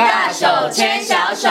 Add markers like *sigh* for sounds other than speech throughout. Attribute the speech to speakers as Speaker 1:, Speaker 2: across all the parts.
Speaker 1: 大手牵小手。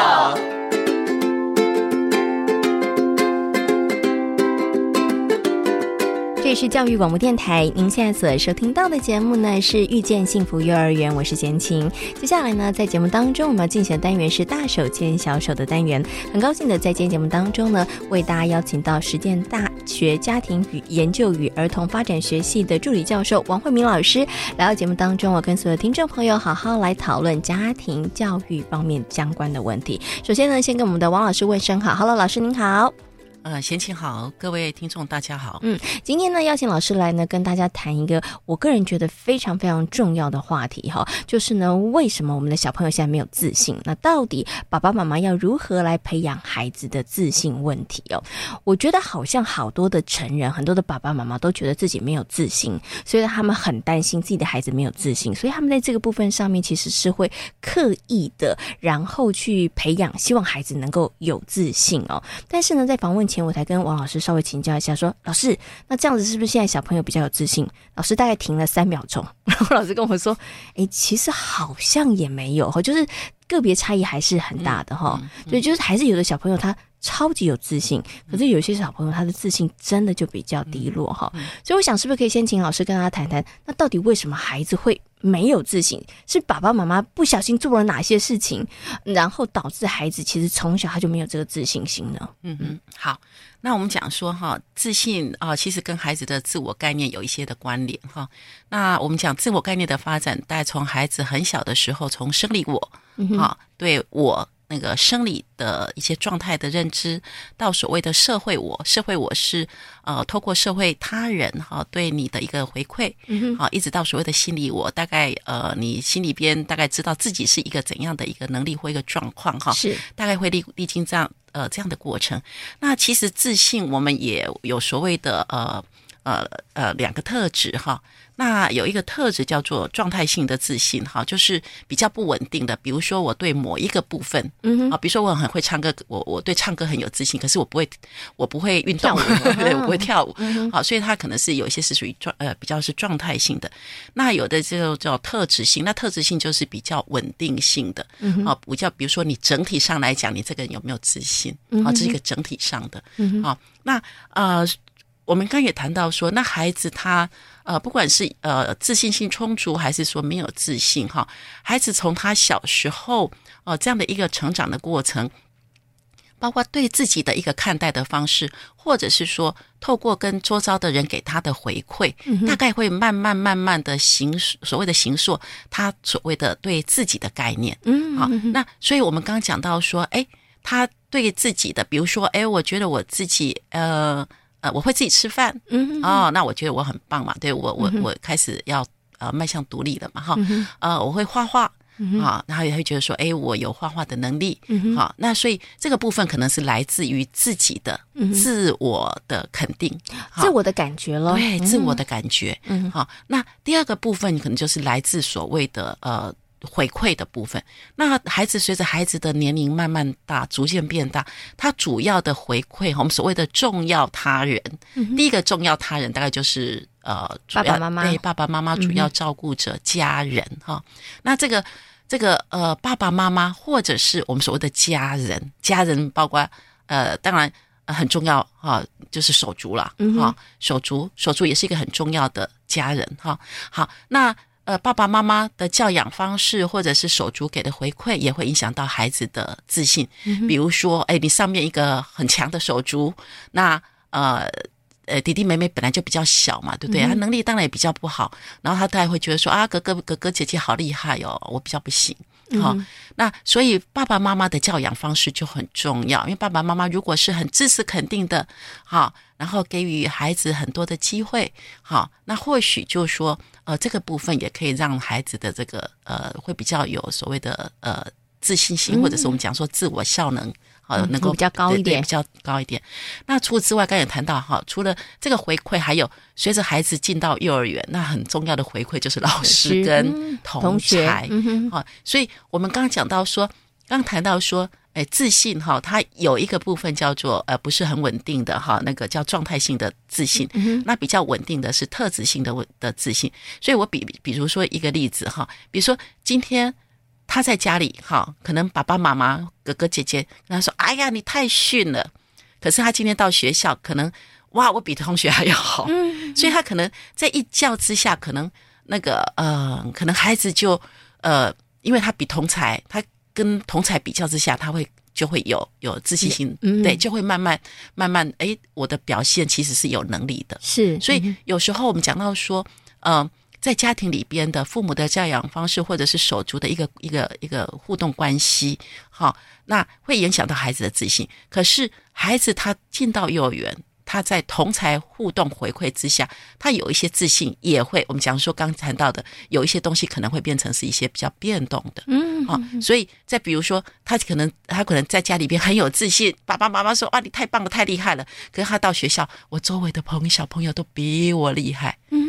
Speaker 2: 这里是教育广播电台，您现在所收听到的节目呢是《遇见幸福幼儿园》，我是贤琴。接下来呢，在节目当中，我们要进行的单元是“大手牵小手”的单元。很高兴的在今天节目当中呢，为大家邀请到实践大学家庭与研究与儿童发展学系的助理教授王慧明老师来到节目当中，我跟所有听众朋友好好来讨论家庭教育方面相关的问题。首先呢，先跟我们的王老师问声好，Hello，老师您好。
Speaker 3: 呃，贤琴好，各位听众大家好。
Speaker 2: 嗯，今天呢，邀请老师来呢，跟大家谈一个我个人觉得非常非常重要的话题哈，就是呢，为什么我们的小朋友现在没有自信？那到底爸爸妈妈要如何来培养孩子的自信问题哦？我觉得好像好多的成人，很多的爸爸妈妈都觉得自己没有自信，所以他们很担心自己的孩子没有自信，所以他们在这个部分上面其实是会刻意的，然后去培养，希望孩子能够有自信哦。但是呢，在访问前我才跟王老师稍微请教一下，说老师，那这样子是不是现在小朋友比较有自信？老师大概停了三秒钟，*laughs* 然后老师跟我说，哎，其实好像也没有哈，就是个别差异还是很大的哈。所以就是还是有的小朋友他超级有自信，可是有些小朋友他的自信真的就比较低落哈。所以我想是不是可以先请老师跟大家谈谈，那到底为什么孩子会没有自信？是爸爸妈妈不小心做了哪些事情，然后导致孩子其实从小他就没有这个自信心呢？
Speaker 3: 嗯嗯，好。那我们讲说哈，自信啊，其实跟孩子的自我概念有一些的关联哈。那我们讲自我概念的发展，大概从孩子很小的时候，从生理我啊，对我。那个生理的一些状态的认知，到所谓的社会我，社会我是呃，透过社会他人哈对你的一个回馈，嗯哼，一直到所谓的心理我，大概呃，你心里边大概知道自己是一个怎样的一个能力或一个状况哈，是大概会历历经这样呃这样的过程。那其实自信我们也有所谓的呃呃呃两个特质哈。那有一个特质叫做状态性的自信，哈，就是比较不稳定的。比如说，我对某一个部分，嗯啊，比如说我很会唱歌，我我对唱歌很有自信，可是我不会，我不会运动，*laughs* 对，我不会跳舞，好，所以它可能是有一些是属于状呃比较是状态性的。那有的就叫特质性，那特质性就是比较稳定性的，嗯啊，比较比如说你整体上来讲，你这个人有没有自信？啊，这是一个整体上的，啊，那呃。我们刚也谈到说，那孩子他呃，不管是呃自信心充足，还是说没有自信哈，孩子从他小时候呃这样的一个成长的过程，包括对自己的一个看待的方式，或者是说透过跟周遭的人给他的回馈，嗯、大概会慢慢慢慢的形所谓的形塑他所谓的对自己的概念。嗯，好，那所以我们刚讲到说，哎，他对自己的，比如说，哎，我觉得我自己呃。呃，我会自己吃饭，嗯，哦，那我觉得我很棒嘛，对我，我我开始要呃迈向独立了嘛，哈，呃，我会画画，啊，然后也会觉得说，哎，我有画画的能力，好，那所以这个部分可能是来自于自己的自我的肯定，
Speaker 2: 自我的感觉咯，
Speaker 3: 对，自我的感觉，嗯，好，那第二个部分可能就是来自所谓的呃。回馈的部分，那孩子随着孩子的年龄慢慢大，逐渐变大，他主要的回馈，我们所谓的重要他人，嗯、第一个重要他人大概就是呃，主要爸爸妈妈，对爸爸妈妈主要照顾者、嗯、家人哈。那这个这个呃，爸爸妈妈或者是我们所谓的家人，家人包括呃，当然很重要哈，就是手足了哈，手足手足也是一个很重要的家人哈。好，那。呃，爸爸妈妈的教养方式，或者是手足给的回馈，也会影响到孩子的自信。嗯、比如说，哎，你上面一个很强的手足，那呃呃，弟弟妹妹本来就比较小嘛，对不对？他、能力当然也比较不好，然后他大概会觉得说啊，哥哥哥哥姐姐好厉害哦，我比较不行。好，嗯、那所以爸爸妈妈的教养方式就很重要，因为爸爸妈妈如果是很支持肯定的，好，然后给予孩子很多的机会，好，那或许就是说。呃，这个部分也可以让孩子的这个呃，会比较有所谓的呃自信心，或者是我们讲说自我效能，呃，能够比较高一点，比较高一点。那除此之外，刚才也谈到哈，除了这个回馈，还有随着孩子进到幼儿园，那很重要的回馈就是老师跟同学，啊，所以我们刚刚讲到说，刚谈到说。哎，自信哈，它有一个部分叫做呃，不是很稳定的哈，那个叫状态性的自信。嗯、那比较稳定的是特质性的稳的自信。所以我比比如说一个例子哈，比如说今天他在家里哈，可能爸爸妈妈、哥哥姐姐跟他说：“哎呀，你太逊了。”可是他今天到学校，可能哇，我比同学还要好。嗯，所以他可能在一教之下，可能那个呃，可能孩子就呃，因为他比同才，他跟同才比较之下，他会就会有有自信心，嗯、对，就会慢慢慢慢，哎，我的表现其实是有能力的。
Speaker 2: 是，
Speaker 3: 所以有时候我们讲到说，嗯、呃。在家庭里边的父母的教养方式，或者是手足的一个一个一个互动关系，好，那会影响到孩子的自信。可是孩子他进到幼儿园，他在同才互动回馈之下，他有一些自信，也会我们讲说刚谈到的，有一些东西可能会变成是一些比较变动的，嗯，啊，所以再比如说，他可能他可能在家里边很有自信，爸爸妈妈说啊，你太棒了，太厉害了。可是他到学校，我周围的朋友小朋友都比我厉害，嗯。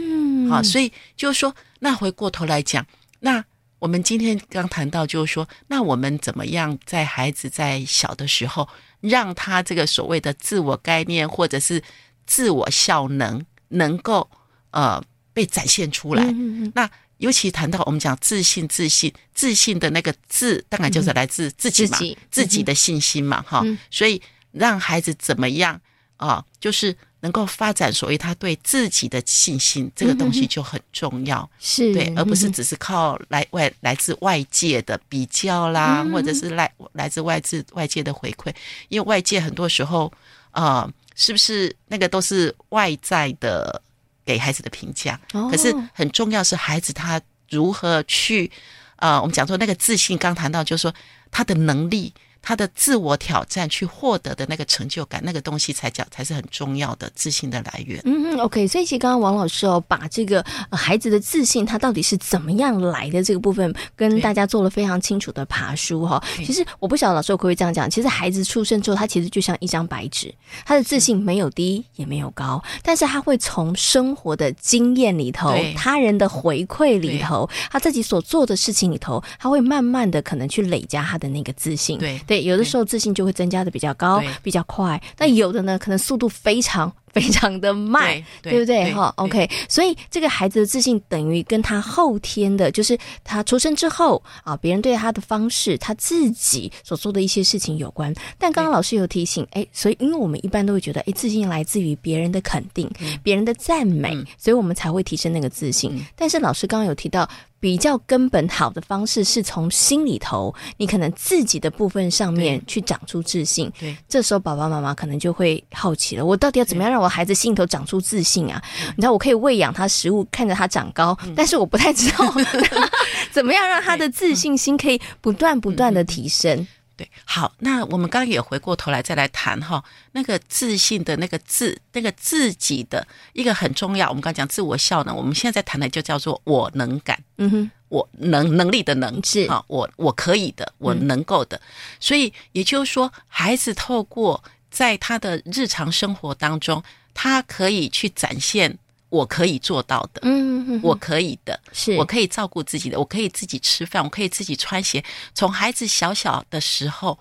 Speaker 3: 啊，所以就是说，那回过头来讲，那我们今天刚谈到，就是说，那我们怎么样在孩子在小的时候，让他这个所谓的自我概念或者是自我效能能够呃被展现出来？嗯嗯，那尤其谈到我们讲自信，自信，自信的那个自，当然就是来自自己嘛，自己，自己的信心嘛，哈、嗯。所以让孩子怎么样啊？就是。能够发展所谓他对自己的信心，这个东西就很重要，是对，而不是只是靠来外来自外界的比较啦，或者是来来自外自外界的回馈，因为外界很多时候啊、呃，是不是那个都是外在的给孩子的评价？可是很重要是孩子他如何去啊、呃，我们讲说那个自信，刚谈到就是说他的能力。他的自我挑战去获得的那个成就感，那个东西才叫才是很重要的自信的来源。
Speaker 2: 嗯嗯，OK。所以其实刚刚王老师哦，把这个孩子的自信他到底是怎么样来的这个部分，跟大家做了非常清楚的爬书哈。其实我不晓得老师会不会这样讲。其实孩子出生之后，他其实就像一张白纸，他的自信没有低也没有高，但是他会从生活的经验里头、他人的回馈里头、他自己所做的事情里头，他会慢慢的可能去累加他的那个自信。
Speaker 3: 对。
Speaker 2: 对，有的时候自信就会增加的比较高，比较快。那有的呢，可能速度非常 *laughs* 非常的慢，对，不对？哈，OK。所以这个孩子的自信等于跟他后天的，就是他出生之后啊，别人对他的方式，他自己所做的一些事情有关。但刚刚老师有提醒，哎，所以因为我们一般都会觉得，哎，自信来自于别人的肯定，别人的赞美，所以我们才会提升那个自信。但是老师刚刚有提到。比较根本好的方式是从心里头，你可能自己的部分上面去长出自信。对，这时候爸爸妈妈可能就会好奇了：我到底要怎么样让我孩子心里头长出自信啊？你知道，我可以喂养他食物，看着他长高，但是我不太知道 *laughs* 怎么样让他的自信心可以不断不断的提升。
Speaker 3: 对，好，那我们刚刚也回过头来再来谈哈，那个自信的那个自，那个自己的一个很重要。我们刚刚讲自我效能，我们现在在谈的就叫做我能感。嗯哼，我能能力的能是啊，我我可以的，我能够的。所以也就是说，孩子透过在他的日常生活当中，他可以去展现。我可以做到的，嗯，嗯，我可以的，是我可以照顾自己的，我可以自己吃饭，我可以自己穿鞋。从孩子小小的时候，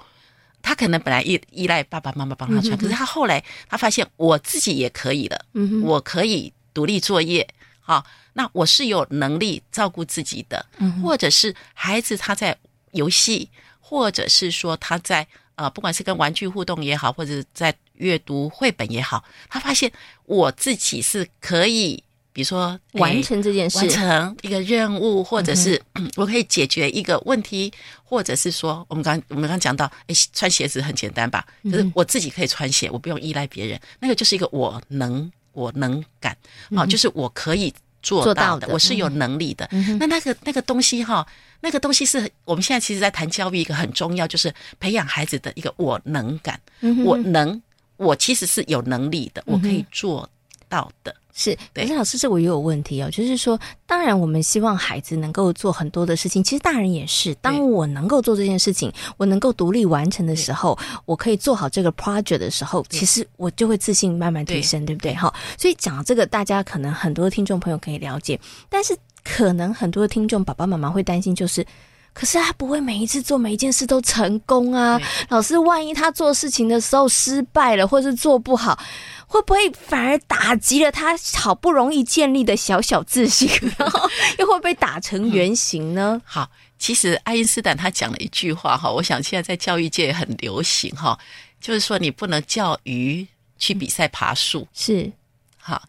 Speaker 3: 他可能本来依依赖爸爸妈妈帮他穿，嗯、可是他后来他发现我自己也可以了，嗯，我可以独立作业，好，那我是有能力照顾自己的，嗯，或者是孩子他在游戏，或者是说他在。啊，不管是跟玩具互动也好，或者在阅读绘本也好，他发现我自己是可以，比如说
Speaker 2: 完成这件事，
Speaker 3: 完成一个任务，或者是 *clears throat* 我可以解决一个问题，或者是说，我们刚我们刚讲到，诶，穿鞋子很简单吧？就是我自己可以穿鞋，我不用依赖别人，那个就是一个我能我能感，啊，就是我可以。做到的，我是有能力的。嗯、那那个那个东西哈，那个东西是我们现在其实在谈教育一个很重要，就是培养孩子的一个我能感。嗯、我能，我其实是有能力的，嗯、我可以做到的。
Speaker 2: 是，可是老师，这我也有问题哦。就是说，当然我们希望孩子能够做很多的事情，其实大人也是。当我能够做这件事情，我能够独立完成的时候，我可以做好这个 project 的时候，其实我就会自信慢慢提升，对，对不对？哈，所以讲到这个，大家可能很多听众朋友可以了解，但是可能很多的听众爸爸妈妈会担心，就是。可是他不会每一次做每一件事都成功啊。老师，万一他做事情的时候失败了，或是做不好，会不会反而打击了他好不容易建立的小小自信，*laughs* 然后又会被打成原形呢？
Speaker 3: 嗯、*laughs* 好，其实爱因斯坦他讲了一句话哈，我想现在在教育界也很流行哈，就是说你不能叫鱼去比赛爬树，
Speaker 2: 是
Speaker 3: 好。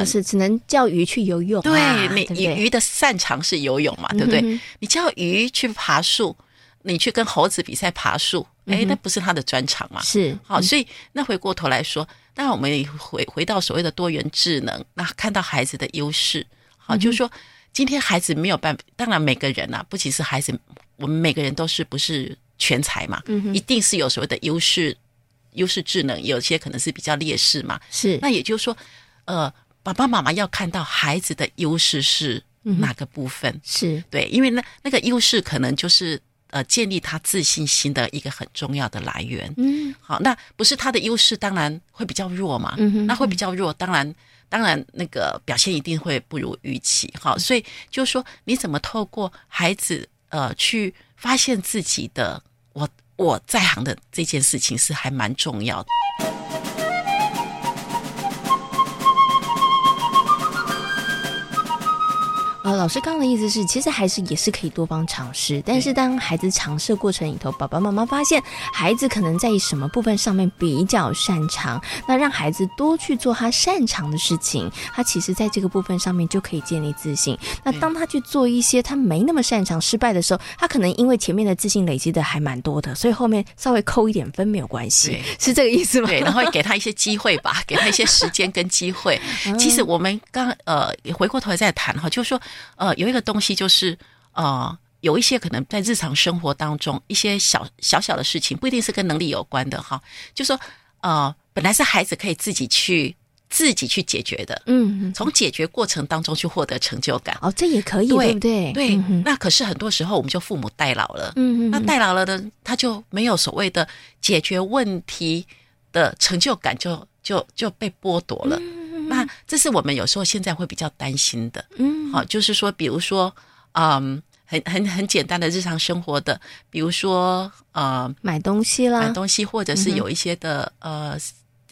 Speaker 2: 就是只能叫鱼去游泳，啊，
Speaker 3: 对，你鱼鱼的擅长是游泳嘛，对不对？嗯、你叫鱼去爬树，你去跟猴子比赛爬树，哎、嗯，那不是他的专长嘛？
Speaker 2: 是
Speaker 3: 好，所以那回过头来说，当然我们回回到所谓的多元智能，那看到孩子的优势，好，嗯、就是说今天孩子没有办法，当然每个人啊，不仅是孩子，我们每个人都是不是全才嘛？嗯，一定是有所谓的优势，优势智能，有些可能是比较劣势嘛。
Speaker 2: 是，
Speaker 3: 那也就是说，呃。爸爸妈妈要看到孩子的优势是哪个部分，嗯、
Speaker 2: 是
Speaker 3: 对，因为那那个优势可能就是呃建立他自信心的一个很重要的来源。嗯，好，那不是他的优势，当然会比较弱嘛。嗯哼，那会比较弱，当然当然那个表现一定会不如预期。好，所以就是说，你怎么透过孩子呃去发现自己的我我在行的这件事情是还蛮重要的。
Speaker 2: 呃，老师刚刚的意思是，其实还是也是可以多方尝试，但是当孩子尝试的过程里头，爸爸妈妈发现孩子可能在什么部分上面比较擅长，那让孩子多去做他擅长的事情，他其实在这个部分上面就可以建立自信。那当他去做一些他没那么擅长、失败的时候，他可能因为前面的自信累积的还蛮多的，所以后面稍微扣一点分没有关系，是这个意思吗？
Speaker 3: 对，然后给他一些 *laughs* 机会吧，给他一些时间跟机会。其实我们刚呃回过头来再谈哈，就是说。呃，有一个东西就是，呃，有一些可能在日常生活当中一些小小小的事情，不一定是跟能力有关的哈。就说，呃，本来是孩子可以自己去自己去解决的，嗯，从解决过程当中去获得成就感。
Speaker 2: 哦，这也可以，对不对？
Speaker 3: 对。那可是很多时候我们就父母代劳了，嗯嗯，那代劳了的他就没有所谓的解决问题的成就感就，就就就被剥夺了。那这是我们有时候现在会比较担心的，嗯，好，就是说，比如说，嗯，很很很简单的日常生活的，比如说，呃，
Speaker 2: 买东西啦，
Speaker 3: 买东西，或者是有一些的，嗯、呃，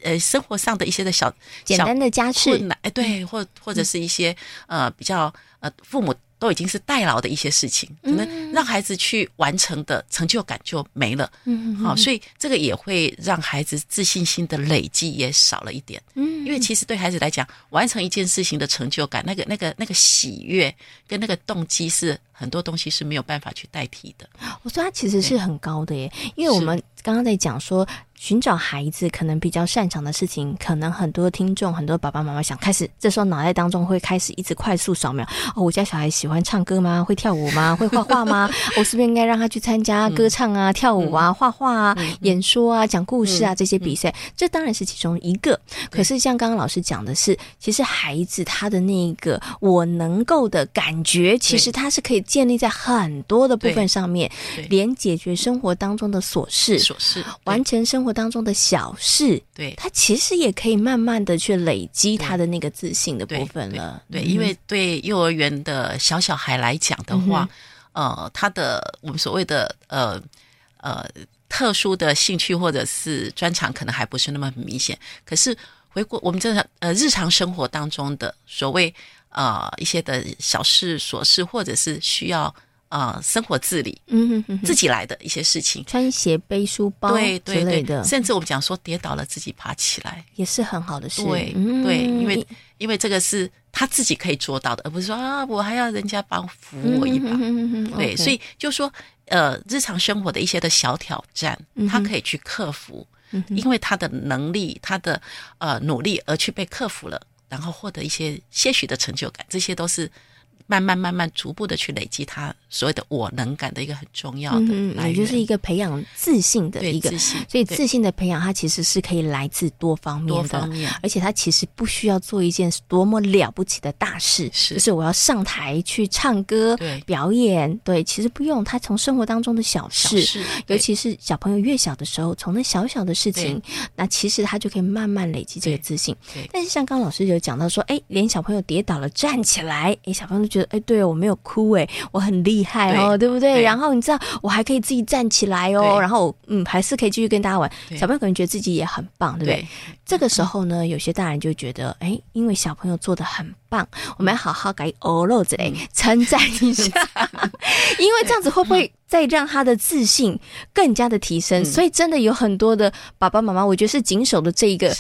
Speaker 3: 呃，生活上的一些的小
Speaker 2: 简单的家事，
Speaker 3: 哎，对，或或者是一些呃比较呃父母。都已经是代劳的一些事情，可能让孩子去完成的成就感就没了。嗯，好，所以这个也会让孩子自信心的累积也少了一点。嗯，因为其实对孩子来讲，完成一件事情的成就感，那个、那个、那个喜悦跟那个动机是很多东西是没有办法去代替的。
Speaker 2: 我说他其实是很高的耶，因为我们刚刚在讲说。寻找孩子可能比较擅长的事情，可能很多听众、很多爸爸妈妈想开始，这时候脑袋当中会开始一直快速扫描：哦，我家小孩喜欢唱歌吗？会跳舞吗？*laughs* 会画画吗？我是不是应该让他去参加歌唱啊、跳舞啊、画画啊、演说啊、讲故事啊这些比赛？这当然是其中一个。可是像刚刚老师讲的是，其实孩子他的那个我能够的感觉，其实他是可以建立在很多的部分上面，连解决生活当中的琐事、
Speaker 3: 琐事，
Speaker 2: 完成生活当中的小事，
Speaker 3: 对，
Speaker 2: 他其实也可以慢慢的去累积他的那个自信的部分了。
Speaker 3: 对，对，对，因为对幼儿园的小小孩来讲的话，嗯、呃，他的我们所谓的呃呃特殊的兴趣或者是专长，可能还不是那么明显。可是回过我们正常呃日常生活当中的所谓呃一些的小事琐事，或者是需要。啊、呃，生活自理，嗯哼哼，自己来的一些事情，
Speaker 2: 穿鞋、背书包，对对之类的，
Speaker 3: 甚至我们讲说跌倒了自己爬起来，
Speaker 2: 也是很好的事。
Speaker 3: 对、嗯、对，因为因为这个是他自己可以做到的，而不是说啊，我还要人家帮扶我一把。嗯、哼哼哼对，okay 所以就说呃，日常生活的一些的小挑战，他可以去克服，嗯、因为他的能力、他的呃努力而去被克服了，然后获得一些些许的成就感，这些都是。慢慢慢慢逐步的去累积他所谓的我能感的一个很重要的，嗯，
Speaker 2: 也就是一个培养自信的一个，
Speaker 3: 自信。
Speaker 2: 所以自信的培养，它其实是可以来自多方面的，
Speaker 3: 多方面，
Speaker 2: 而且它其实不需要做一件多么了不起的大事，
Speaker 3: 是，
Speaker 2: 就是我要上台去唱歌、对表演，对，其实不用。他从生活当中的小事，小事，尤其是小朋友越小的时候，从那小小的事情，那其实他就可以慢慢累积这个自信。但是像刚刚老师有讲到说，哎，连小朋友跌倒了站起来，哎，小朋友。觉得哎，对我没有哭哎，我很厉厉害哦，对，对不对，对？然后你知道我还可以自己站起来哦，然后嗯，还是可以继续跟大家玩。小朋友可能觉得自己也很棒，对不对？对。这个时候呢，有些大人就觉得，哎，因为小朋友做的很棒，我们要好好给欧露之类称赞一下，*laughs* 因为这样子会不会再让他的自信更加的提升？所以真的有很多的爸爸妈妈，我觉得是谨守的这一个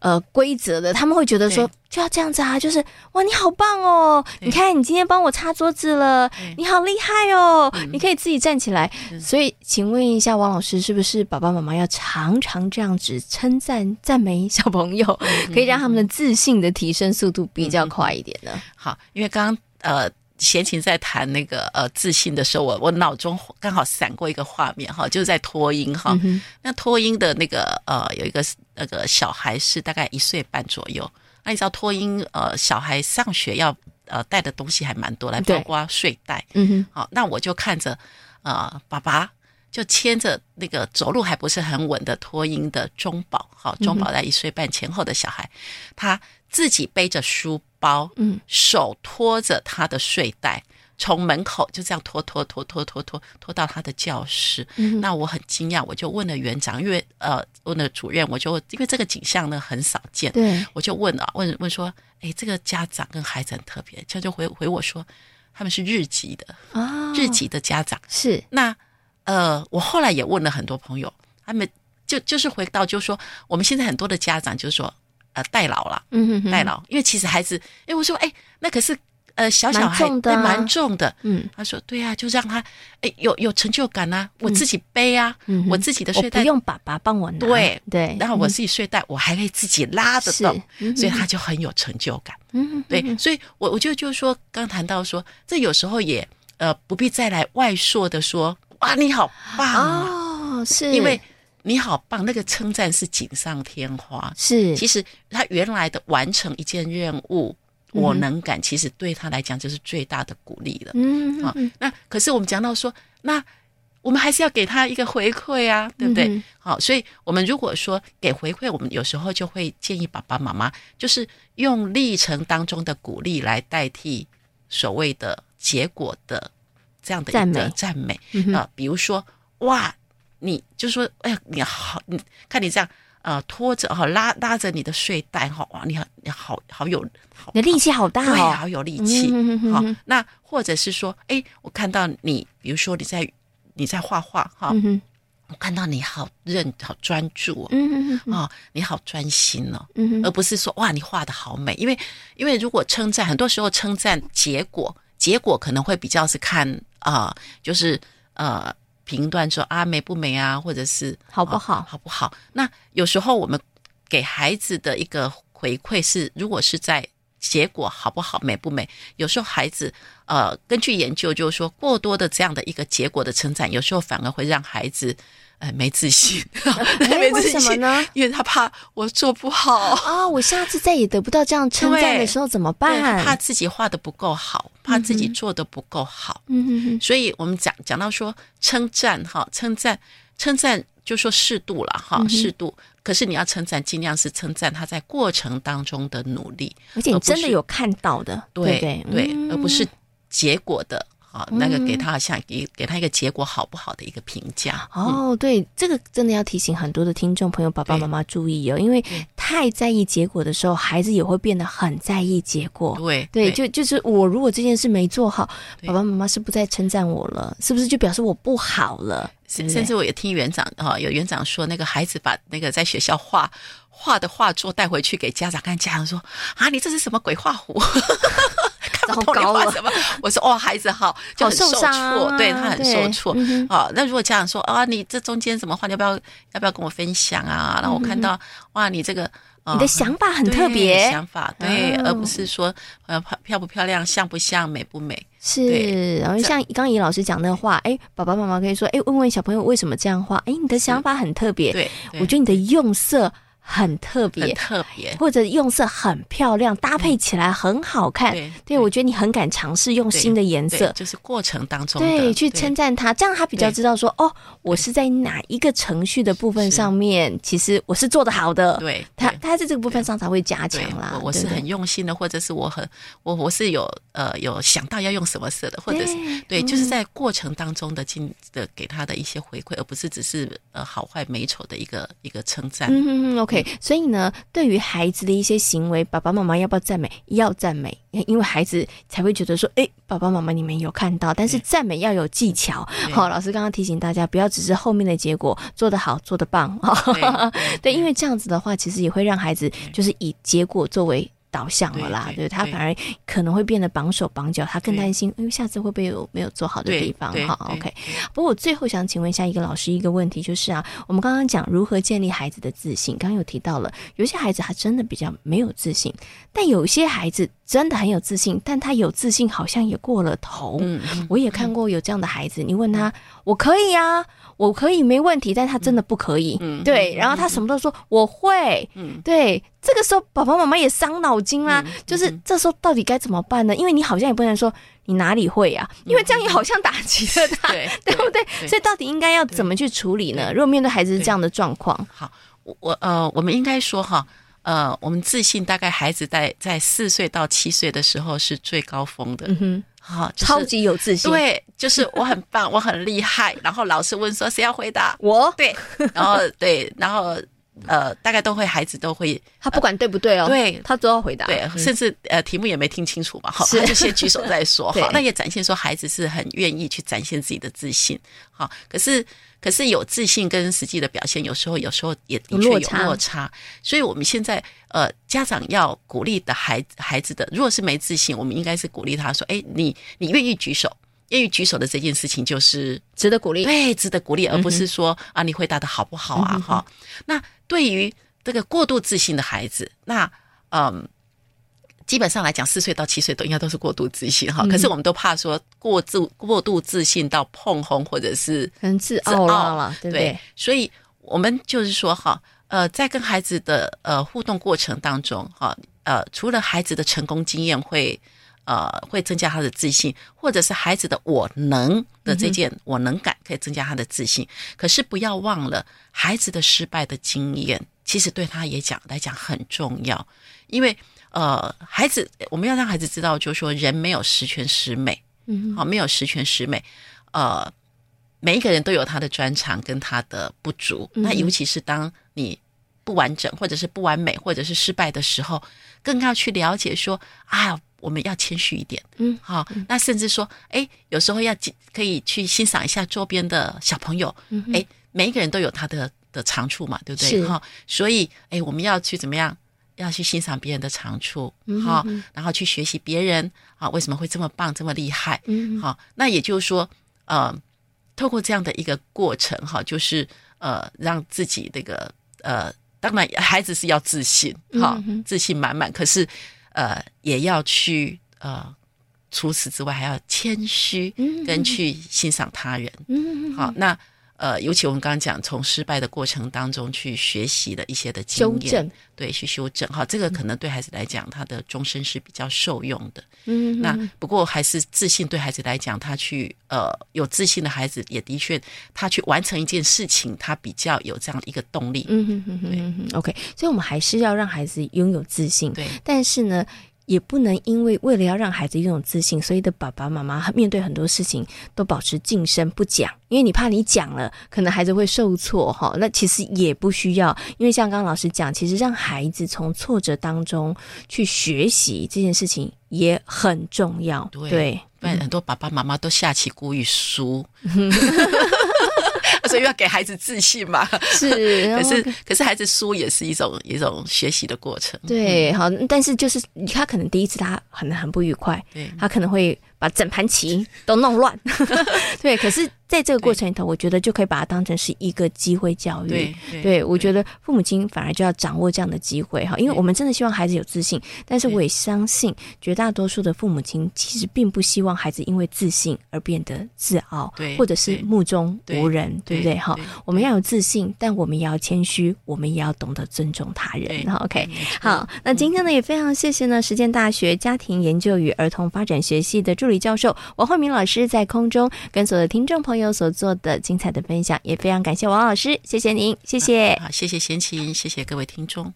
Speaker 2: 呃规则的，他们会觉得说。就要这样子啊！就是哇，你好棒哦！你看，你今天帮我擦桌子了，你好厉害哦！嗯、你可以自己站起来。所以，请问一下王老师，是不是爸爸妈妈要常常这样子称赞、赞美小朋友，可以让他们的自信的提升速度比较快一点呢？
Speaker 3: 好，因为刚刚呃，贤琴在谈那个呃自信的时候，我我脑中刚好闪过一个画面哈，就是在托婴哈、嗯。那托婴的那个呃，有一个那个小孩是大概一岁半左右。那你知道托婴呃，小孩上学要呃带的东西还蛮多，来包括睡袋。嗯哼，好，那我就看着呃爸爸就牵着那个走路还不是很稳的托婴的中宝，好，中宝在一岁半前后的小孩，他自己背着书包，嗯，手托着他的睡袋。从门口就这样拖拖拖拖拖拖拖到他的教室，嗯、那我很惊讶，我就问了园长，因为呃问了主任，我就因为这个景象呢很少见，对，我就问了问问说，哎，这个家长跟孩子很特别，他就回回我说他们是日籍的啊、哦，日籍的家长。
Speaker 2: 是。
Speaker 3: 那呃，我后来也问了很多朋友，他们就就是回到就是说我们现在很多的家长就是说呃代劳了，嗯哼哼，代劳，因为其实孩子，哎，我说哎，那可是。呃，小小孩蛮重，蛮重的。嗯，他说对呀、啊，就让他哎有有成就感啊，我自己背啊，嗯、我自己的睡袋。
Speaker 2: 不用爸爸帮我拿。
Speaker 3: 对。
Speaker 2: 对，
Speaker 3: 然后我自己睡袋、嗯、我还可以自己拉得动、嗯，所以他就很有成就感。嗯，对，所以我我就就是说，刚谈到说，这有时候也呃不必再来外说的说哇你好棒
Speaker 2: 哦，是。
Speaker 3: 因为你好棒，那个称赞是锦上添花。
Speaker 2: 是，
Speaker 3: 其实他原来的完成一件任务。我能感，其实对他来讲就是最大的鼓励了。嗯，好，那可是我们讲到说，那我们还是要给他一个回馈啊，对不对？好，所以我们如果说给回馈，我们有时候就会建议爸爸妈妈，就是用历程当中的鼓励来代替所谓的结果的这样的一个赞美啊，比如说，哇，你就是说，哎呀，你好，你看你这样。呃，拖着哈，拉拉着你的睡袋哈，哇，你好，你好好有，
Speaker 2: 你的力气好大哦，
Speaker 3: 对，好有力气。好、那或者是说，哎，我看到你，比如说你在你在画画哈、我看到你好认好专注哦，嗯哦，你好专心哦，嗯，而不是说哇，你画的好美，因为因为如果称赞，很多时候称赞结果，结果可能会比较是看啊、呃，就是呃。评断说啊美不美啊，或者是
Speaker 2: 好不好，
Speaker 3: 好不好？那有时候我们给孩子的一个回馈是，如果是在结果好不好，美不美？有时候孩子呃，根据研究就是说，过多的这样的一个结果的称赞，有时候反而会让孩子。哎，没自信，*laughs*
Speaker 2: 没自信，为什么呢？
Speaker 3: 因为他怕我做不好
Speaker 2: 啊、哦！我下次再也得不到这样称赞的时候怎么办？
Speaker 3: 怕自己画的不够好，怕自己做的不够好。嗯哼哼。所以我们讲讲到说称赞哈，称赞称赞就说适度了哈，适度。可是你要称赞，尽量是称赞他在过程当中的努力，
Speaker 2: 而且你真的有看到的，对对对，
Speaker 3: 而不是结果的。好，那个给他像给给他一个结果好不好的一个评价
Speaker 2: 哦。对，这个真的要提醒很多的听众朋友、爸爸妈妈注意哦，因为太在意结果的时候，孩子也会变得很在意结果。
Speaker 3: 对
Speaker 2: 对，就就是我如果这件事没做好，爸爸妈妈是不再称赞我了，是不是就表示我不好了？
Speaker 3: 甚至我也听园长啊，有园长说，那个孩子把那个在学校画画的画作带回去给家长看，家长说啊，你这是什么鬼画符？*laughs* *laughs* 看不懂你画什么？*laughs* 我说哦，孩子好，就很受挫，对他很受挫。啊、哦，那如果家长说啊，你这中间怎么画？你要不要要不要跟我分享啊？然后我看到哇，你这个、哦、
Speaker 2: 你的想法很特别，
Speaker 3: 想法对、哦，而不是说呃漂不漂亮、像不像、美不美。
Speaker 2: 是，然后像刚刚怡老师讲的话，哎，爸爸妈妈可以说，哎，问问小朋友为什么这样画？哎，你的想法很特别，对，对我觉得你的用色很特别，
Speaker 3: 很特别，
Speaker 2: 或者用色很漂亮，搭配起来很好看。
Speaker 3: 对，
Speaker 2: 对我觉得你很敢尝试用新的颜色，
Speaker 3: 就是过程当中
Speaker 2: 对去称赞他，这样他比较知道说哦，我是在哪一个程序的部分上面，其实我是做的好的。
Speaker 3: 对，
Speaker 2: 他他在这个部分上才会加强啦。
Speaker 3: 我我是很用心的，或者是我很我我是有呃有想到要用什么色的，或者是对，就是在过程当中的进的给他的一些回馈，而不是只是呃好坏美丑的一个一个称赞。
Speaker 2: 嗯嗯 OK，所以呢。对于孩子的一些行为，爸爸妈妈要不要赞美？要赞美，因为孩子才会觉得说：“哎，爸爸妈妈你们有看到。”但是赞美要有技巧。好，老师刚刚提醒大家，不要只是后面的结果做得好、做得棒。对，因为这样子的话，其实也会让孩子就是以结果作为。导向了啦，对，他反而可能会变得绑手绑脚，他更担心，因为下次会不会有没有做好的地方？哈，OK。不过我最后想请问一下一个老师一个问题，就是啊，我们刚刚讲如何建立孩子的自信，刚刚有提到了，有些孩子他真的比较没有自信，但有些孩子真的很有自信，但他有自信好像也过了头。嗯，我也看过有这样的孩子，你问他，我可以啊。我可以没问题，但他真的不可以。嗯，对，然后他什么都说我会。嗯，对，这个时候爸爸妈妈也伤脑筋啦。就是这时候到底该怎么办呢？因为你好像也不能说你哪里会啊，因为这样也好像打击了他，*laughs* 对不对？所以到底应该要怎么去处理呢？如果面对孩子是这样的状况，
Speaker 3: 好，我呃，我们应该说哈，呃，我们自信大概孩子在在四岁到七岁的时候是最高峰的。嗯哼。好，就是、
Speaker 2: 超级有自信。
Speaker 3: 对，就是我很棒，我很厉害。然后老师问说谁要回答？
Speaker 2: 我。
Speaker 3: 对，然后对，然后呃，大概都会，孩子都会，
Speaker 2: 他不管对不对哦，
Speaker 3: 对
Speaker 2: 他都要回答。
Speaker 3: 对，甚至呃，题目也没听清楚嘛，好，他就先举手再说。好，那也展现说孩子是很愿意去展现自己的自信。好，可是。可是有自信跟实际的表现，有时候有时候也的确有落差。所以我们现在呃，家长要鼓励的孩子孩子的，如果是没自信，我们应该是鼓励他说：“哎，你你愿意举手，愿意举手的这件事情就是
Speaker 2: 值得鼓励，
Speaker 3: 对，值得鼓励，而不是说、嗯、啊，你回答的好不好啊？哈、嗯。那对于这个过度自信的孩子，那嗯。呃基本上来讲，四岁到七岁都应该都是过度自信哈。可是我们都怕说过度过度自信到碰红或者是
Speaker 2: 很自傲了，对不对？
Speaker 3: 所以我们就是说哈，呃，在跟孩子的呃互动过程当中哈，呃，除了孩子的成功经验会呃会增加他的自信，或者是孩子的我能的这件我能感可以增加他的自信。可是不要忘了孩子的失败的经验，其实对他也讲来讲很重要，因为。呃，孩子，我们要让孩子知道，就是说，人没有十全十美，嗯，好，没有十全十美。呃，每一个人都有他的专长跟他的不足。嗯、那尤其是当你不完整，或者是不完美，或者是失败的时候，更要去了解说，啊，我们要谦虚一点，嗯，好。那甚至说，哎，有时候要可以去欣赏一下周边的小朋友，嗯，哎，每一个人都有他的的长处嘛，对不对？哈，所以，哎，我们要去怎么样？要去欣赏别人的长处，好、嗯哦，然后去学习别人啊，为什么会这么棒，这么厉害？好、嗯哦，那也就是说，呃，透过这样的一个过程，哈、哦，就是呃，让自己这个呃，当然孩子是要自信，哈、哦，自信满满，可是呃，也要去呃，除此之外还要谦虚，跟去欣赏他人，嗯，好，那。呃，尤其我们刚刚讲，从失败的过程当中去学习的一些的经验，修正对，去修正哈，这个可能对孩子来讲，他的终身是比较受用的。嗯，那不过还是自信对孩子来讲，他去呃有自信的孩子，也的确他去完成一件事情，他比较有这样一个动力。嗯哼哼哼，
Speaker 2: 对，OK，所以我们还是要让孩子拥有自信。
Speaker 3: 对，
Speaker 2: 但是呢。也不能因为为了要让孩子拥有自信，所以的爸爸妈妈面对很多事情都保持静声不讲，因为你怕你讲了，可能孩子会受挫哈。那其实也不需要，因为像刚刚老师讲，其实让孩子从挫折当中去学习这件事情也很重要。对，对，
Speaker 3: 不然很多爸爸妈妈都下棋故意输。*laughs* *laughs* 所以要给孩子自信嘛？
Speaker 2: 是，*laughs*
Speaker 3: 可是可是孩子输也是一种一种学习的过程。
Speaker 2: 对，好，但是就是他可能第一次他很很不愉快，对，他可能会把整盘棋都弄乱。*laughs* 对，可是在这个过程里头，我觉得就可以把它当成是一个机会教育。
Speaker 3: 对，
Speaker 2: 对，对我觉得父母亲反而就要掌握这样的机会哈，因为我们真的希望孩子有自信，但是我也相信绝大多数的父母亲其实并不希望孩子因为自信而变得自傲，
Speaker 3: 对，
Speaker 2: 或者是目中无人，对，对不对？哈，我们要有自信，但我们也要谦虚，我们也要懂得尊重他人。好，OK，好，那今天呢也非常谢谢呢实践大学家庭研究与儿童发展学系的助理教授王慧明老师在空中跟所有的听众朋友所做的精彩的分享，也非常感谢王老师，谢谢您，谢谢，
Speaker 3: 好，谢谢贤琴，谢谢各位听众。